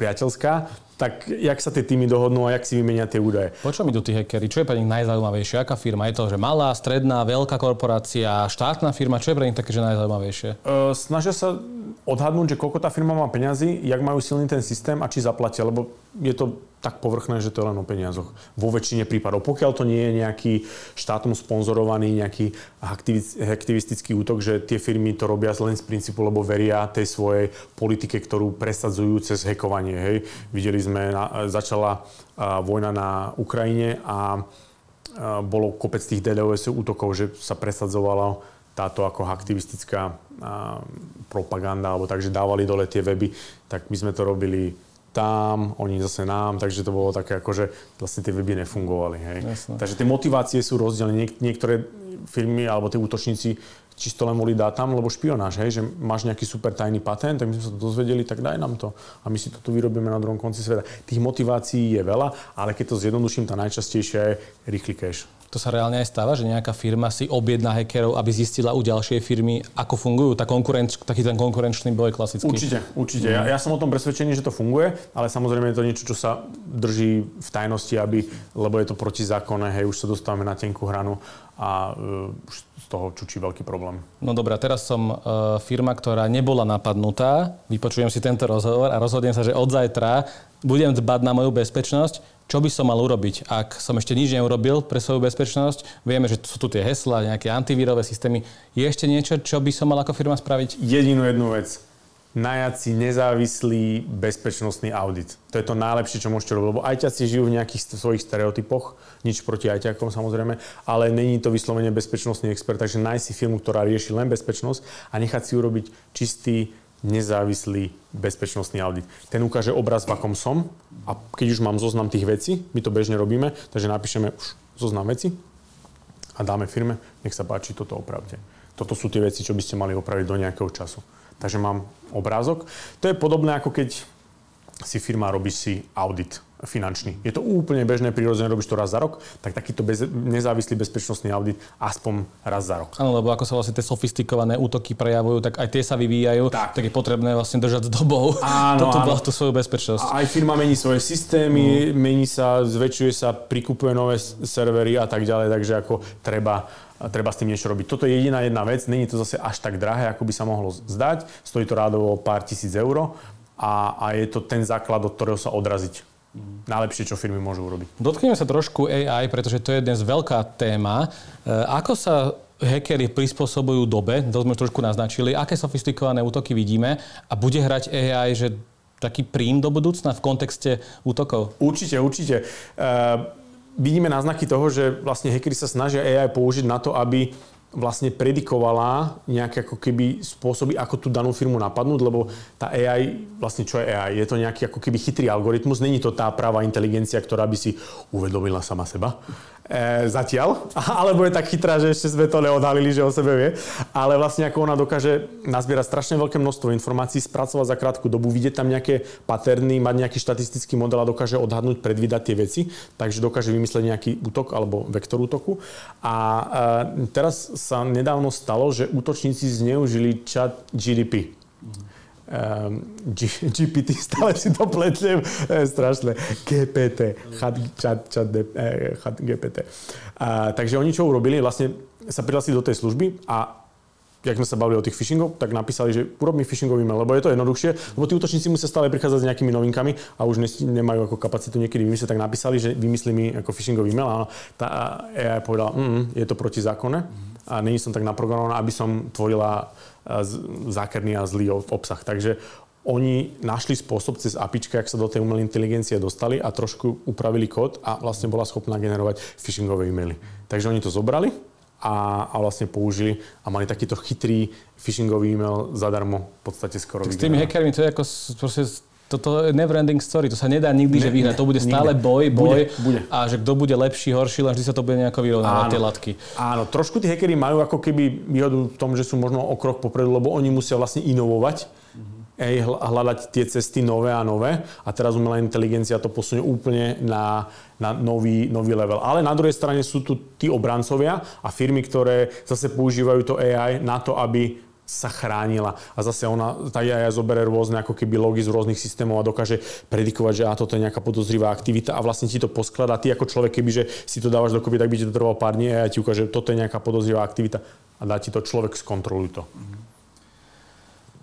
[SPEAKER 2] priateľská, tak jak sa tie týmy dohodnú a jak si vymenia tie údaje?
[SPEAKER 1] Po čo idú tí hackery? Čo je pre nich najzaujímavejšie? Aká firma? Je to, že malá, stredná, veľká korporácia, štátna firma? Čo je pre nich také, že najzaujímavejšie?
[SPEAKER 2] Uh, snažia sa odhadnúť, že koľko tá firma má peňazí, jak majú silný ten systém a či zaplatia, lebo je to tak povrchné, že to je len o peniazoch. Vo väčšine prípadov. Pokiaľ to nie je nejaký štátom sponzorovaný, nejaký aktivistický útok, že tie firmy to robia len z princípu, lebo veria tej svojej politike, ktorú presadzujú cez hekovanie. Hej. Videli sme, na, začala vojna na Ukrajine a, bolo kopec tých DDoS útokov, že sa presadzovalo táto ako aktivistická propaganda, alebo takže dávali dole tie weby, tak my sme to robili tam, oni zase nám, takže to bolo také ako, že vlastne tie weby nefungovali. Hej. Takže tie motivácie sú rozdielne. Niek- niektoré firmy alebo tí útočníci čisto len volí dátam, lebo špionáž, hej, že máš nejaký super tajný patent, tak my sme sa to dozvedeli, tak daj nám to. A my si to tu vyrobíme na druhom konci sveta. Tých motivácií je veľa, ale keď to zjednoduším, tá najčastejšia je rýchly cash.
[SPEAKER 1] To sa reálne aj stáva, že nejaká firma si objedná hackerov, aby zistila u ďalšej firmy, ako fungujú, tá konkurenč, taký ten konkurenčný boj klasický.
[SPEAKER 2] Určite, určite. Ja, ja som o tom presvedčený, že to funguje, ale samozrejme je to niečo, čo sa drží v tajnosti, aby, lebo je to protizákonné, hej, už sa dostávame na tenkú hranu a uh, už z toho čučí veľký problém.
[SPEAKER 1] No dobré, teraz som uh, firma, ktorá nebola napadnutá, vypočujem si tento rozhovor a rozhodnem sa, že od zajtra budem dbať na moju bezpečnosť čo by som mal urobiť, ak som ešte nič neurobil pre svoju bezpečnosť. Vieme, že sú tu tie hesla, nejaké antivírové systémy. Je ešte niečo, čo by som mal ako firma spraviť?
[SPEAKER 2] Jedinú jednu vec. Najať si nezávislý bezpečnostný audit. To je to najlepšie, čo môžete robiť, lebo ajťaci žijú v nejakých svojich stereotypoch, nič proti ajťakom samozrejme, ale není to vyslovene bezpečnostný expert, takže nájsť si firmu, ktorá rieši len bezpečnosť a nechať si urobiť čistý nezávislý bezpečnostný audit. Ten ukáže obraz, v akom som a keď už mám zoznam tých vecí, my to bežne robíme, takže napíšeme už zoznam veci a dáme firme, nech sa páči, toto opravte. Toto sú tie veci, čo by ste mali opraviť do nejakého času. Takže mám obrázok. To je podobné, ako keď si firma robí si audit finančný. Je to úplne bežné, prirodzené, robíš to raz za rok, tak takýto bez, nezávislý bezpečnostný audit aspoň raz za rok.
[SPEAKER 1] Áno, lebo ako sa vlastne tie sofistikované útoky prejavujú, tak aj tie sa vyvíjajú, tak, tak je potrebné vlastne držať s dobou áno, tú, áno. tú svoju bezpečnosť.
[SPEAKER 2] A aj firma mení svoje systémy, mm. mení sa, zväčšuje sa, prikupuje nové servery a tak ďalej, takže ako treba treba s tým niečo robiť. Toto je jediná jedna vec, není to zase až tak drahé, ako by sa mohlo zdať. Stojí to rádovo pár tisíc eur a, a je to ten základ, od ktorého sa odraziť najlepšie, čo firmy môžu urobiť.
[SPEAKER 1] Dotkneme sa trošku AI, pretože to je dnes veľká téma. E, ako sa hackery prispôsobujú dobe, to sme trošku naznačili, aké sofistikované útoky vidíme a bude hrať AI, že taký príjm do budúcna v kontexte útokov?
[SPEAKER 2] Určite, určite. Uh, vidíme náznaky toho, že vlastne hackery sa snažia AI použiť na to, aby vlastne predikovala nejaké ako keby spôsoby, ako tú danú firmu napadnúť, lebo tá AI, vlastne čo je AI? Je to nejaký ako keby chytrý algoritmus, není to tá práva inteligencia, ktorá by si uvedomila sama seba e, zatiaľ, alebo je tak chytrá, že ešte sme to neodhalili, že o sebe vie, ale vlastne ako ona dokáže nazbierať strašne veľké množstvo informácií, spracovať za krátku dobu, vidieť tam nejaké paterny, mať nejaký štatistický model a dokáže odhadnúť, predvídať tie veci, takže dokáže vymyslieť nejaký útok alebo vektor útoku. A e, teraz sa nedávno stalo, že útočníci zneužili chat GDP. Um, G, GPT, stále si to pletliem, je strašné. GPT, chat, chat, chat, eh, chat GPT. Uh, takže oni čo urobili, vlastne sa prihlásili do tej služby a jak sme sa bavili o tých phishingov, tak napísali, že urob mi phishingový mail, lebo je to jednoduchšie, lebo tí útočníci musia stále prichádzať s nejakými novinkami a už nemajú ako kapacitu niekedy vymyslieť, tak napísali, že vymyslí mi ako phishingový mail a tá AI povedala, mm, je to protizákonné a není som tak naprogramovaná, aby som tvorila zákerný a zlý obsah. Takže oni našli spôsob cez apička, ak sa do tej umelej inteligencie dostali a trošku upravili kód a vlastne bola schopná generovať phishingové e-maily. Takže oni to zobrali a, a vlastne použili a mali takýto chytrý phishingový e-mail zadarmo v podstate skoro.
[SPEAKER 1] Tak s tými hackermi to je ako proste toto je never ending story, to sa nedá nikdy, ne, že vyhrať. To bude stále nikde. boj, boj bude, bude. a že kto bude lepší, horší, len vždy sa to bude nejako vyrovnávať, tie latky.
[SPEAKER 2] Áno, trošku tí hackeri majú ako keby výhodu v tom, že sú možno o krok popredu, lebo oni musia vlastne inovovať, mm-hmm. hľadať tie cesty nové a nové a teraz umelá inteligencia to posunie úplne na, na nový, nový level. Ale na druhej strane sú tu tí obrancovia a firmy, ktoré zase používajú to AI na to, aby sa chránila. A zase ona, tá AI zoberie rôzne ako keby logy z rôznych systémov a dokáže predikovať, že a toto je nejaká podozrivá aktivita a vlastne ti to poskladá. Ty ako človek, keby že si to dávaš dokopy, tak by ti to trvalo pár dní a ja ti ukáže, že toto je nejaká podozrivá aktivita a dá ti to človek, skontroluj to.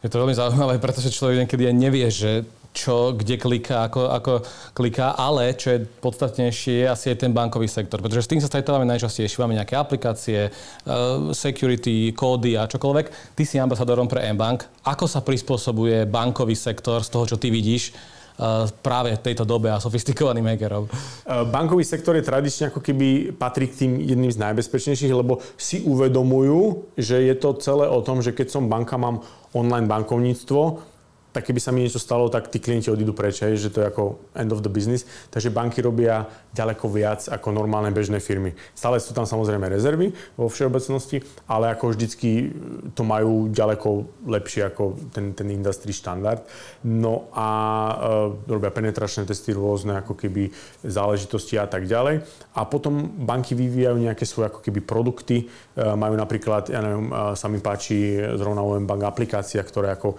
[SPEAKER 1] Je to veľmi zaujímavé, pretože človek niekedy aj nevie, že čo, kde kliká, ako, ako kliká, ale čo je podstatnejšie je asi aj ten bankový sektor, pretože s tým sa stretávame najčastejšie. Máme nejaké aplikácie, uh, security, kódy a čokoľvek. Ty si ambasadorom pre mBank. Ako sa prispôsobuje bankový sektor z toho, čo ty vidíš, uh, práve v tejto dobe a sofistikovaným hackerom?
[SPEAKER 2] Uh, bankový sektor je tradične ako keby patrí k tým jedným z najbezpečnejších, lebo si uvedomujú, že je to celé o tom, že keď som banka, mám online bankovníctvo, tak keby sa mi niečo stalo, tak tí klienti odídu preč, hej, že to je ako end of the business. Takže banky robia ďaleko viac ako normálne bežné firmy. Stále sú tam samozrejme rezervy vo všeobecnosti, ale ako vždycky to majú ďaleko lepšie ako ten, ten industry štandard. No a e, robia penetračné testy rôzne, ako keby záležitosti a tak ďalej. A potom banky vyvíjajú nejaké svoje ako keby produkty. E, majú napríklad, ja neviem, e, sa mi páči zrovna OM Bank aplikácia, ktorá ako e,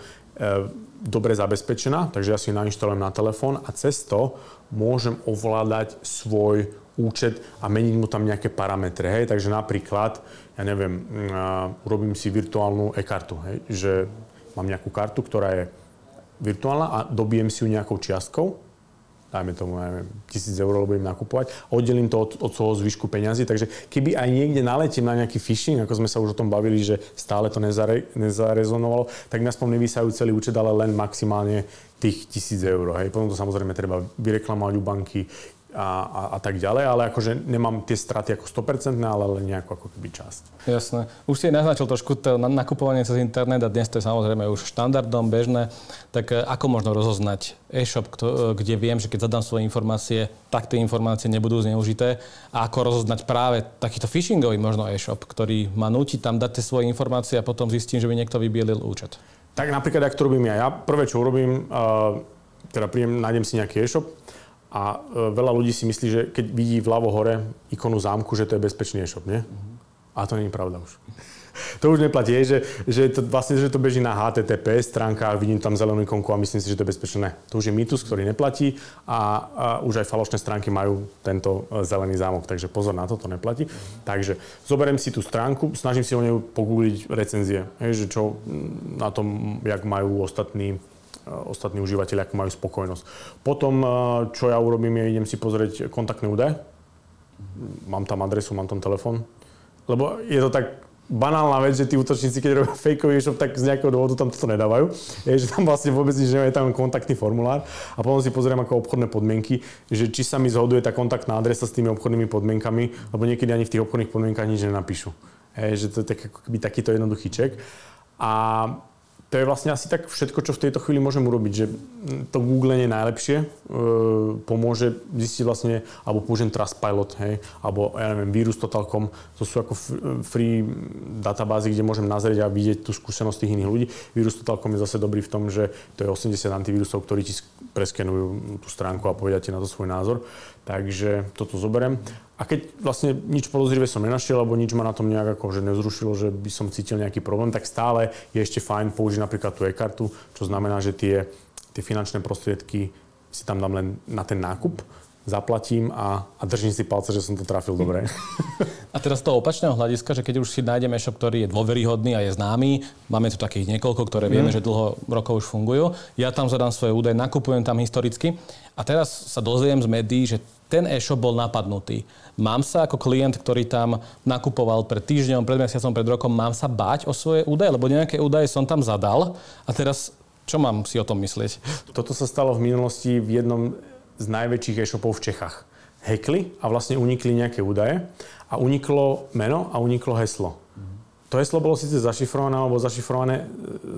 [SPEAKER 2] dobre zabezpečená, takže ja si ju nainštalujem na telefón a cez to môžem ovládať svoj účet a meniť mu tam nejaké parametre. Hej? Takže napríklad, ja neviem, uh, urobím si virtuálnu e-kartu, hej? že mám nejakú kartu, ktorá je virtuálna a dobijem si ju nejakou čiastkou dajme tomu, neviem, tisíc eur, lebo im nakupovať, oddelím to od, od toho zvyšku peňazí, takže keby aj niekde naletím na nejaký phishing, ako sme sa už o tom bavili, že stále to nezare, nezarezonovalo, tak mi aspoň nevysajú celý účet, ale len maximálne tých tisíc eur. Hej. Potom to samozrejme treba vyreklamovať u banky, a, a, a tak ďalej, ale akože nemám tie straty ako 100%, ale len nejakú ako keby časť.
[SPEAKER 1] Jasné. Už si naznačil trošku to nakupovanie cez internet a dnes to je samozrejme už štandardom, bežné. Tak e, ako možno rozoznať e-shop, e, kde viem, že keď zadám svoje informácie, tak tie informácie nebudú zneužité a ako rozoznať práve takýto phishingový možno e-shop, ktorý ma nutí tam dať tie svoje informácie a potom zistím, že mi niekto vybielil účet.
[SPEAKER 2] Tak napríklad, ak to robím ja. Ja prvé, čo urobím, uh, teda príjem, nájdem si nejaký e-shop, a e, veľa ľudí si myslí, že keď vidí vľavo hore ikonu zámku, že to je bezpečný e-shop, nie? A to je pravda už. to už neplatí, že, že, to, vlastne, že to beží na HTTP stránkach, vidím tam zelenú ikonku a myslím si, že to je bezpečné. To už je mýtus, ktorý neplatí a, a už aj falošné stránky majú tento e, zelený zámok, takže pozor na to, to neplatí. Takže zoberiem si tú stránku, snažím si o nej pogoogliť recenzie, hej, že čo na tom, jak majú ostatní ostatní užívateľi, ako majú spokojnosť. Potom, eh, čo ja urobím, je idem si pozrieť kontaktné údaje. Mám tam adresu, mám tam telefón. Lebo je to tak banálna vec, že tí útočníci, keď robia fakeový shop, tak z nejakého dôvodu tam toto nedávajú. Je, že tam vlastne vôbec nič je tam kontaktný formulár. A potom si pozriem ako obchodné podmienky, že či sa mi zhoduje tá kontaktná adresa s tými obchodnými podmienkami, lebo niekedy ani v tých obchodných podmienkach nič nenapíšu. Je, že to je tak, ako takýto jednoduchý ček. A to je vlastne asi tak všetko, čo v tejto chvíli môžem urobiť, že to googlenie najlepšie e, pomôže zistiť vlastne, alebo použijem Trustpilot, hej, alebo ja neviem, Virus.com, to sú ako free databázy, kde môžem nazrieť a vidieť tú skúsenosť tých iných ľudí. Virus.com je zase dobrý v tom, že to je 80 antivírusov, ktorí ti preskenujú tú stránku a povedia ti na to svoj názor. Takže toto zoberiem. A keď vlastne nič podozrivé som nenašiel, alebo nič ma na tom nejak ako, že nezrušilo, že by som cítil nejaký problém, tak stále je ešte fajn použiť napríklad tú e-kartu, čo znamená, že tie, tie finančné prostriedky si tam dám len na ten nákup, zaplatím a, a držím si palce, že som to trafil dobre.
[SPEAKER 1] A teraz z toho opačného hľadiska, že keď už si nájdeme e-shop, ktorý je dôveryhodný a je známy, máme tu takých niekoľko, ktoré vieme, mm. že dlho rokov už fungujú, ja tam zadám svoje údaje, nakupujem tam historicky a teraz sa dozviem z médií, že ten e-shop bol napadnutý. Mám sa ako klient, ktorý tam nakupoval pred týždňom, pred mesiacom, pred rokom, mám sa báť o svoje údaje, lebo nejaké údaje som tam zadal a teraz čo mám si o tom myslieť?
[SPEAKER 2] Toto sa stalo v minulosti v jednom z najväčších e-shopov v Čechách. Hackli a vlastne unikli nejaké údaje a uniklo meno a uniklo heslo. To heslo bolo síce zašifrované alebo zašifrované e,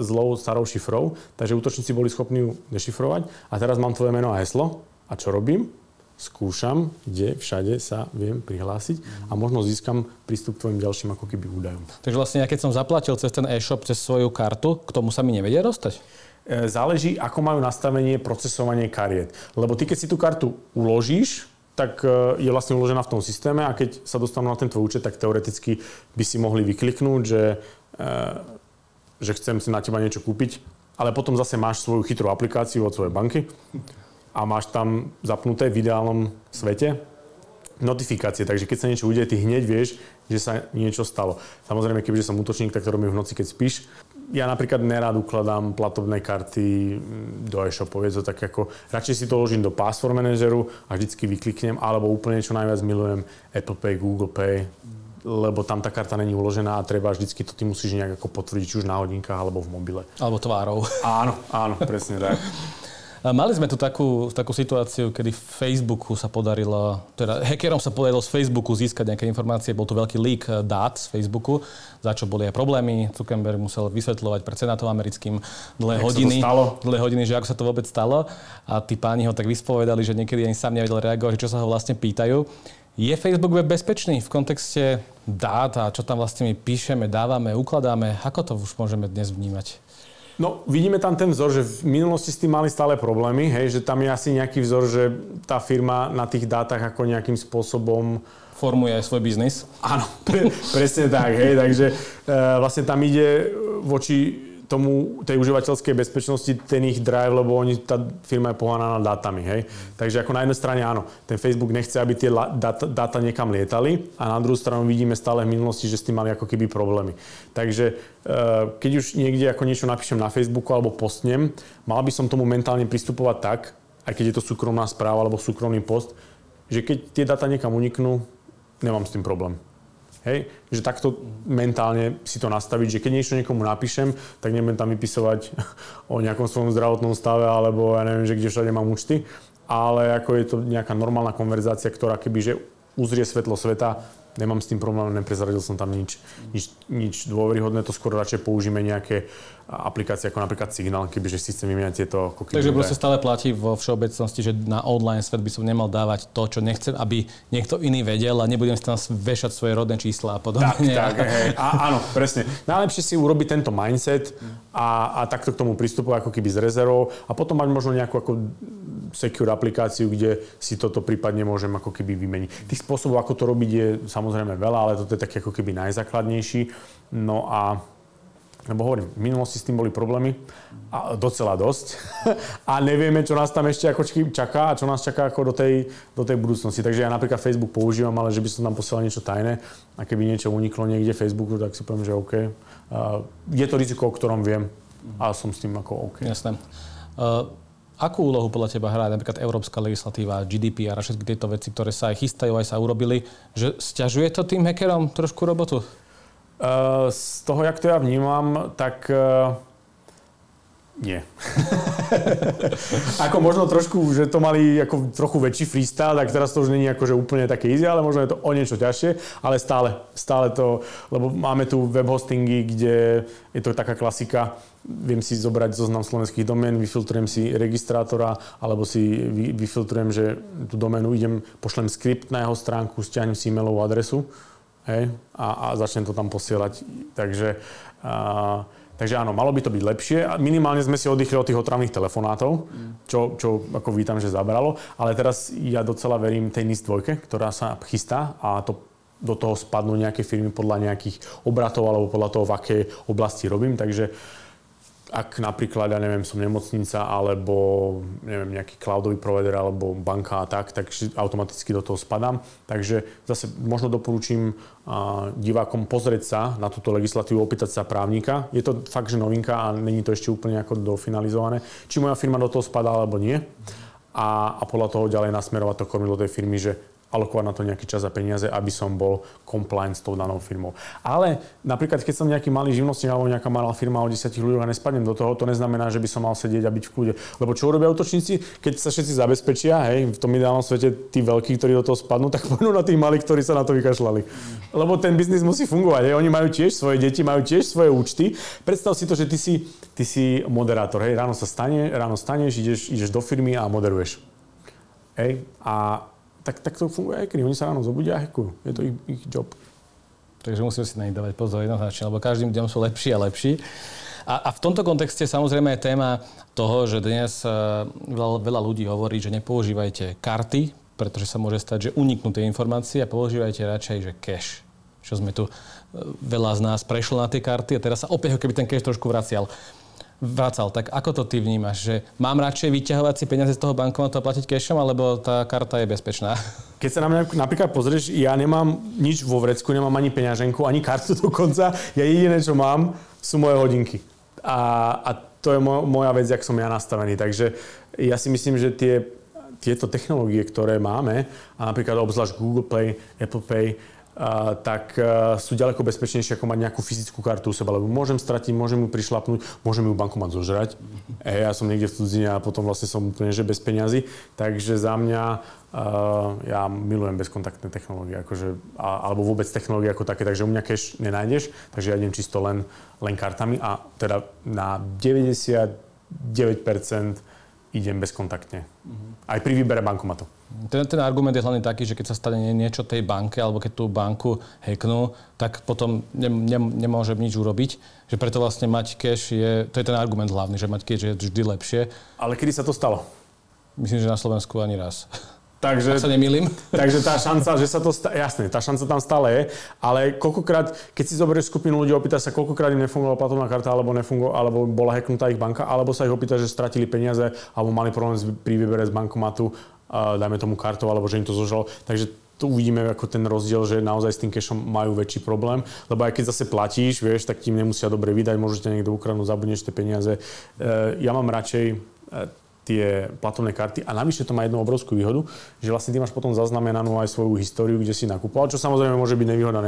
[SPEAKER 2] zlou starou šifrou, takže útočníci boli schopní ju dešifrovať a teraz mám tvoje meno a heslo a čo robím? skúšam, kde všade sa viem prihlásiť a možno získam prístup k tvojim ďalším ako keby údajom.
[SPEAKER 1] Takže vlastne ja keď som zaplatil cez ten e-shop, cez svoju kartu, k tomu sa mi nevedia dostať?
[SPEAKER 2] E, záleží, ako majú nastavenie procesovanie kariet. Lebo ty, keď si tú kartu uložíš, tak e, je vlastne uložená v tom systéme a keď sa dostanú na ten tvoj účet, tak teoreticky by si mohli vykliknúť, že, e, že chcem si na teba niečo kúpiť, ale potom zase máš svoju chytrú aplikáciu od svojej banky a máš tam zapnuté v ideálnom svete notifikácie, takže keď sa niečo udeje, ty hneď vieš, že sa niečo stalo. Samozrejme, kebyže som útočník, tak to robím v noci, keď spíš ja napríklad nerád ukladám platobné karty mm, do e-shopu. Je to tak ako, radšej si to ložím do password manažeru a vždycky vykliknem, alebo úplne čo najviac milujem Apple Pay, Google Pay, lebo tam tá karta není uložená a treba vždycky to ty musíš nejak ako potvrdiť, či už na hodinkách alebo v mobile.
[SPEAKER 1] Alebo tvárou.
[SPEAKER 2] Áno, áno, presne tak.
[SPEAKER 1] Mali sme tu takú, takú situáciu, kedy Facebooku sa podarilo, teda hackerom sa podarilo z Facebooku získať nejaké informácie, bol to veľký leak eh, dát z Facebooku, za čo boli aj problémy. Zuckerberg musel vysvetľovať pred senátom americkým dlhé hodiny, dlhé hodiny, že ako sa to vôbec stalo. A tí páni ho tak vyspovedali, že niekedy ani sám nevedel reagovať, čo sa ho vlastne pýtajú. Je Facebook web bezpečný v kontexte dát a čo tam vlastne my píšeme, dávame, ukladáme? Ako to už môžeme dnes vnímať?
[SPEAKER 2] No, vidíme tam ten vzor, že v minulosti s tým mali stále problémy, hej, že tam je asi nejaký vzor, že tá firma na tých dátach ako nejakým spôsobom
[SPEAKER 1] formuje aj svoj biznis.
[SPEAKER 2] Áno, pre, presne tak, hej, takže e, vlastne tam ide voči tomu, tej užívateľskej bezpečnosti ten ich drive, lebo oni, tá firma je pohánaná dátami, hej. Takže ako na jednej strane áno, ten Facebook nechce, aby tie dáta, dáta niekam lietali a na druhú stranu vidíme stále v minulosti, že s tým mali ako keby problémy. Takže eh, keď už niekde ako niečo napíšem na Facebooku alebo postnem, mal by som tomu mentálne pristupovať tak, aj keď je to súkromná správa alebo súkromný post, že keď tie dáta niekam uniknú, nemám s tým problém. Hej? Že takto mentálne si to nastaviť, že keď niečo niekomu napíšem, tak nebudem tam vypisovať o nejakom svojom zdravotnom stave alebo ja neviem, že kde všade mám účty, ale ako je to nejaká normálna konverzácia, ktorá keby že uzrie svetlo sveta, nemám s tým problém, neprezradil som tam nič, nič, nič dôveryhodné, to skôr radšej použijeme nejaké aplikácie ako napríklad Signal, kebyže si chcem vymieňať tieto
[SPEAKER 1] cookie. Takže proste stále platí vo všeobecnosti, že na online svet by som nemal dávať to, čo nechcem, aby niekto iný vedel a nebudem si tam vešať svoje rodné čísla a podobne.
[SPEAKER 2] Tak, tak, hej. A, áno, presne. Najlepšie si urobiť tento mindset a, a takto k tomu pristupovať ako keby z rezervou a potom mať možno nejakú ako secure aplikáciu, kde si toto prípadne môžem ako keby vymeniť. Tých spôsobov, ako to robiť je samozrejme veľa, ale toto je taký ako keby najzákladnejší. No a lebo hovorím, v minulosti s tým boli problémy a docela dosť a nevieme, čo nás tam ešte ako čaká a čo nás čaká ako do tej, do tej budúcnosti. Takže ja napríklad Facebook používam, ale že by som tam posielal niečo tajné a keby niečo uniklo niekde Facebooku, tak si poviem, že OK. je to riziko, o ktorom viem a som s tým ako OK.
[SPEAKER 1] Jasné. Uh, akú úlohu podľa teba hrá napríklad európska legislatíva, GDPR a všetky tieto veci, ktoré sa aj chystajú, aj sa urobili, že stiažuje to tým hackerom trošku robotu?
[SPEAKER 2] Uh, z toho, jak to ja vnímam, tak uh, nie. ako možno trošku, že to mali ako trochu väčší freestyle, tak teraz to už není akože úplne také easy, ale možno je to o niečo ťažšie, ale stále, stále to, lebo máme tu web hostingy, kde je to taká klasika, viem si zobrať zoznam slovenských domén, vyfiltrujem si registrátora, alebo si vy, vyfiltrujem, že tú doménu idem, pošlem skript na jeho stránku, stiahnem si e-mailovú adresu, hej, a, a začnem to tam posielať. Takže, a, takže áno, malo by to byť lepšie. Minimálne sme si oddychli od tých otravných telefonátov, čo, čo ako vítam, že zabralo. Ale teraz ja docela verím tej NIS 2, ktorá sa chystá a to do toho spadnú nejaké firmy podľa nejakých obratov alebo podľa toho, v akej oblasti robím. Takže ak napríklad, ja neviem, som nemocnica alebo neviem, nejaký cloudový provider alebo banka a tak, tak automaticky do toho spadám. Takže zase možno doporučím divákom pozrieť sa na túto legislatívu, opýtať sa právnika. Je to fakt, že novinka a není to ešte úplne ako dofinalizované. Či moja firma do toho spadá alebo nie. A, a podľa toho ďalej nasmerovať to kormidlo tej firmy, že alokovať na to nejaký čas a peniaze, aby som bol compliant s tou danou firmou. Ale napríklad, keď som nejaký malý živnostník alebo nejaká malá firma o 10 ľuďoch a nespadnem do toho, to neznamená, že by som mal sedieť a byť v kľude. Lebo čo urobia útočníci, keď sa všetci zabezpečia, hej, v tom ideálnom svete tí veľkí, ktorí do toho spadnú, tak pôjdu na tých malých, ktorí sa na to vykašľali. Lebo ten biznis musí fungovať. Hej. Oni majú tiež svoje deti, majú tiež svoje účty. Predstav si to, že ty si, ty si moderátor. Hej. Ráno sa stane, ráno staneš, ideš, ideš do firmy a moderuješ. Hej. A tak, tak to funguje aj. Oni sa ráno zobudia a hackujú. Je to ich, ich job.
[SPEAKER 1] Takže musíme si na nich dávať pozor jednoznačne, lebo každým dňom sú lepší a lepší. A, a v tomto kontexte samozrejme je téma toho, že dnes uh, veľa, veľa ľudí hovorí, že nepoužívajte karty, pretože sa môže stať, že uniknú tie informácie a používajte radšej, že cash. Čo sme tu, uh, veľa z nás prešlo na tie karty a teraz sa opäť keby ten cash trošku vracial vracal. Tak ako to ty vnímaš? Že mám radšej vyťahovať si peniaze z toho bankomatu a platiť cashom, alebo tá karta je bezpečná?
[SPEAKER 2] Keď sa na mňa napríklad pozrieš, ja nemám nič vo vrecku, nemám ani peňaženku, ani kartu dokonca. Ja jediné, čo mám, sú moje hodinky. A, a to je moja vec, jak som ja nastavený. Takže ja si myslím, že tie, tieto technológie, ktoré máme, a napríklad obzvlášť Google Play, Apple Pay, tak uh, sú ďaleko bezpečnejšie ako mať nejakú fyzickú kartu u seba, lebo môžem stratiť, môžem ju prišlapnúť, môžem ju bankomat zožrať. E, ja som niekde v cudzine a potom vlastne som úplne že bez peňazí. Takže za mňa uh, ja milujem bezkontaktné technológie, akože, a, alebo vôbec technológie ako také, takže u mňa cash nenájdeš, takže ja idem čisto len, len kartami a teda na 99% idem bezkontaktne. Aj pri výbere bankomatu.
[SPEAKER 1] Ten, ten argument je hlavne taký, že keď sa stane niečo tej banke, alebo keď tú banku hacknú, tak potom ne, ne, nemôže nič urobiť. Že preto vlastne mať cash je, to je ten argument hlavný, že mať cash je vždy lepšie.
[SPEAKER 2] Ale kedy sa to stalo?
[SPEAKER 1] Myslím, že na Slovensku ani raz.
[SPEAKER 2] Takže,
[SPEAKER 1] Ak sa nemýlim.
[SPEAKER 2] Takže tá šanca, že sa to... Sta- jasné, tá šanca tam stále je, ale koľkokrát, keď si zoberieš skupinu ľudí, opýta sa, koľkokrát im nefungovala platovná karta, alebo, nefungo, alebo bola hacknutá ich banka, alebo sa ich opýta, že stratili peniaze, alebo mali problém pri výbere z bankomatu, uh, dajme tomu kartou, alebo že im to zožalo. Takže tu uvidíme ako ten rozdiel, že naozaj s tým cashom majú väčší problém, lebo aj keď zase platíš, vieš, tak tým nemusia dobre vydať, môžete niekto ukradnúť, zabudneš tie peniaze. Uh, ja mám radšej uh, tie platovné karty a navyše to má jednu obrovskú výhodu, že vlastne ty máš potom zaznamenanú aj svoju históriu, kde si nakupoval, čo samozrejme môže byť nevýhoda,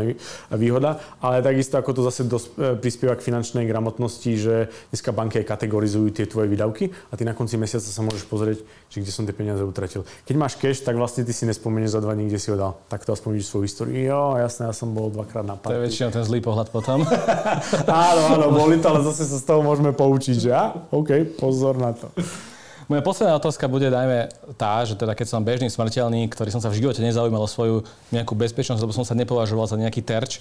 [SPEAKER 2] výhoda, ale takisto ako to zase dos- e, prispieva k finančnej gramotnosti, že dneska banky aj kategorizujú tie tvoje výdavky a ty na konci mesiaca sa môžeš pozrieť, že kde som tie peniaze utratil. Keď máš cash, tak vlastne ty si nespomenieš za dva dní, kde si ho dal. Tak to aspoň vidíš svoju históriu. Jo, jasné, ja som bol dvakrát na
[SPEAKER 1] party. To je väčšinou ten zlý pohľad potom.
[SPEAKER 2] áno, áno, boli to, ale zase sa z toho môžeme poučiť, že a, OK, pozor na to.
[SPEAKER 1] Moja posledná otázka bude najmä tá, že teda keď som bežný smrteľník, ktorý som sa v živote nezaujímal o svoju nejakú bezpečnosť, lebo som sa nepovažoval za nejaký terč,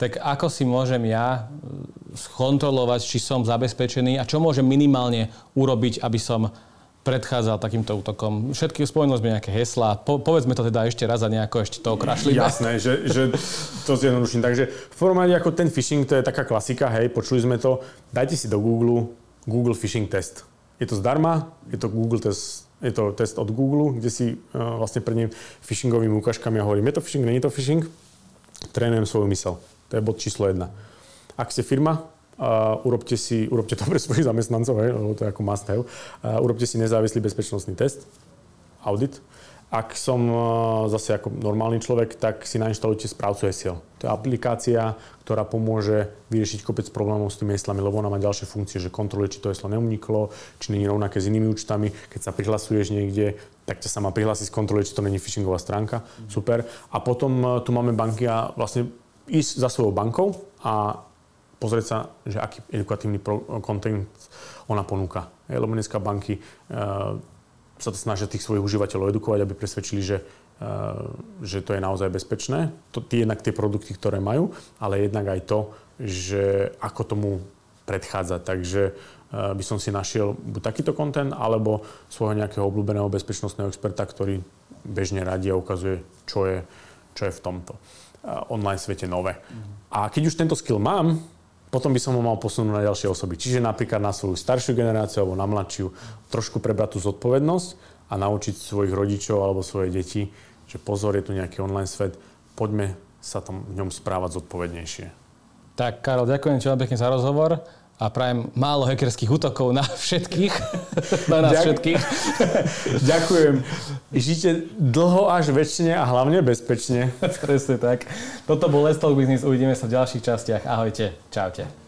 [SPEAKER 1] tak ako si môžem ja e, skontrolovať, či som zabezpečený a čo môžem minimálne urobiť, aby som predchádzal takýmto útokom. Všetky spomenuli sme nejaké heslá. Po, povedzme to teda ešte raz a nejako ešte to okrašlíme.
[SPEAKER 2] Jasné, že, že to zjednoduším. Takže v formáte ako ten phishing, to je taká klasika, hej, počuli sme to. Dajte si do Google Google phishing test. Je to zdarma, je to Google test, je to test od Google, kde si uh, vlastne pred ním phishingovými ukážkami a hovorím, je to phishing, není to phishing? Trénujem svoju mysel. To je bod číslo jedna. Ak ste firma, uh, urobte si, urobte to pre svojich zamestnancov, hej, lebo to je ako must have, uh, urobte si nezávislý bezpečnostný test, audit, ak som e, zase ako normálny človek, tak si nainštalujte správcu hesiel. To je aplikácia, ktorá pomôže vyriešiť kopec problémov s tými heslami, lebo ona má ďalšie funkcie, že kontroluje, či to heslo neuniklo, či je rovnaké s inými účtami. Keď sa prihlasuješ niekde, tak ťa sa má prihlásiť, skontroluje, či to není phishingová stránka. Mm. Super. A potom e, tu máme banky a vlastne ísť za svojou bankou a pozrieť sa, že aký edukatívny content ona ponúka. Lebo dneska banky e, sa to snažia tých svojich užívateľov edukovať, aby presvedčili, že, uh, že to je naozaj bezpečné. To, jednak tie produkty, ktoré majú, ale jednak aj to, že ako tomu predchádza. Takže uh, by som si našiel buď takýto kontent, alebo svojho nejakého obľúbeného bezpečnostného experta, ktorý bežne radí a ukazuje, čo je, čo je v tomto uh, online svete nové. Mm. A keď už tento skill mám, potom by som ho mal posunúť na ďalšie osoby. Čiže napríklad na svoju staršiu generáciu alebo na mladšiu trošku prebrať tú zodpovednosť a naučiť svojich rodičov alebo svoje deti, že pozor, je tu nejaký online svet, poďme sa tam v ňom správať zodpovednejšie.
[SPEAKER 1] Tak, Karol, ďakujem ti veľmi pekne za rozhovor a prajem málo hackerských útokov na všetkých. na nás Ďak... všetkých.
[SPEAKER 2] Ďakujem. Žite dlho až väčšine a hlavne bezpečne.
[SPEAKER 1] Presne tak. Toto bol Let's Talk Business. Uvidíme sa v ďalších častiach. Ahojte. Čaute.